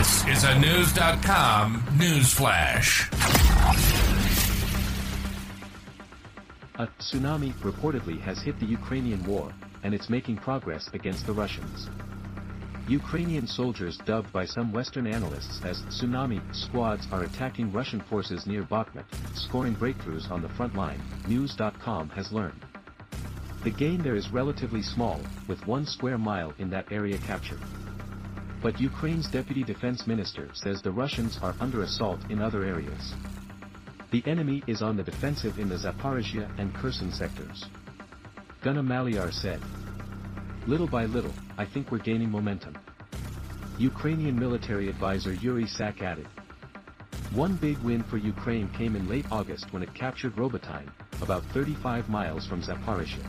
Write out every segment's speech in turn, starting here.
This is a News.com news flash. A tsunami reportedly has hit the Ukrainian war, and it's making progress against the Russians. Ukrainian soldiers dubbed by some Western analysts as tsunami squads are attacking Russian forces near Bakhmut, scoring breakthroughs on the front line, News.com has learned. The gain there is relatively small, with one square mile in that area captured. But Ukraine's deputy defense minister says the Russians are under assault in other areas. The enemy is on the defensive in the Zaporizhia and Kherson sectors. Hanna Maliar said. Little by little, I think we're gaining momentum. Ukrainian military advisor Yuri Sak added. One big win for Ukraine came in late August when it captured Robotyne, about 35 miles from Zaporizhia.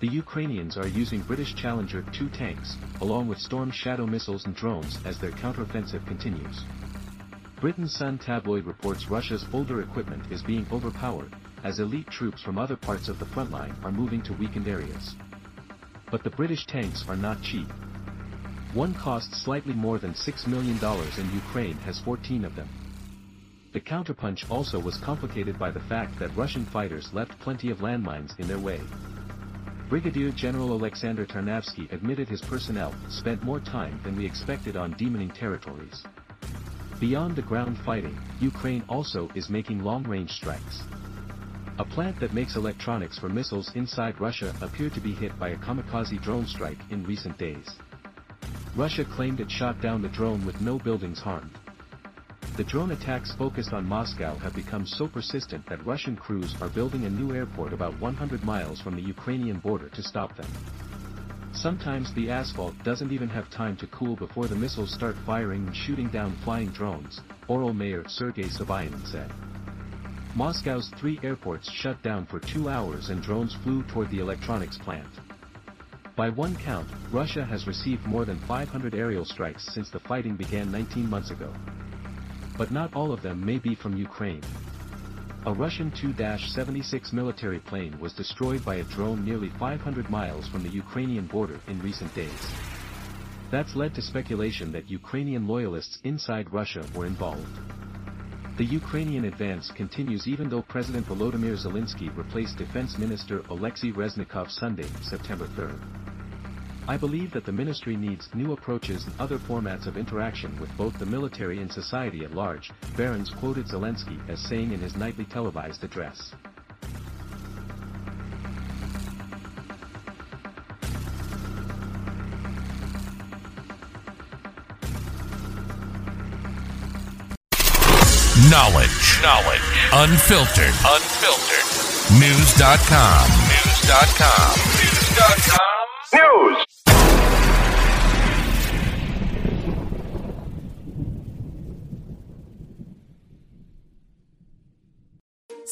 The Ukrainians are using British Challenger 2 tanks, along with Storm Shadow missiles and drones as their counteroffensive continues. Britain's Sun tabloid reports Russia's older equipment is being overpowered, as elite troops from other parts of the front line are moving to weakened areas. But the British tanks are not cheap. One costs slightly more than $6 million and Ukraine has 14 of them. The counterpunch also was complicated by the fact that Russian fighters left plenty of landmines in their way. Brigadier General Alexander Tarnavsky admitted his personnel spent more time than we expected on demining territories. Beyond the ground fighting, Ukraine also is making long-range strikes. A plant that makes electronics for missiles inside Russia appeared to be hit by a kamikaze drone strike in recent days. Russia claimed it shot down the drone with no buildings harmed. The drone attacks focused on Moscow have become so persistent that Russian crews are building a new airport about 100 miles from the Ukrainian border to stop them. Sometimes the asphalt doesn't even have time to cool before the missiles start firing and shooting down flying drones, Orel Mayor Sergei Sobyanin said. Moscow's three airports shut down for two hours and drones flew toward the electronics plant. By one count, Russia has received more than 500 aerial strikes since the fighting began 19 months ago. But not all of them may be from Ukraine. A Russian Tu-76 military plane was destroyed by a drone nearly 500 miles from the Ukrainian border in recent days. That's led to speculation that Ukrainian loyalists inside Russia were involved. The Ukrainian advance continues even though President Volodymyr Zelensky replaced Defense Minister Alexei Reznikov Sunday, September 3. I believe that the ministry needs new approaches and other formats of interaction with both the military and society at large, Barron's quoted Zelensky as saying in his nightly televised address. Knowledge. Knowledge. Unfiltered. Unfiltered. News.com. News.com. News.com. News.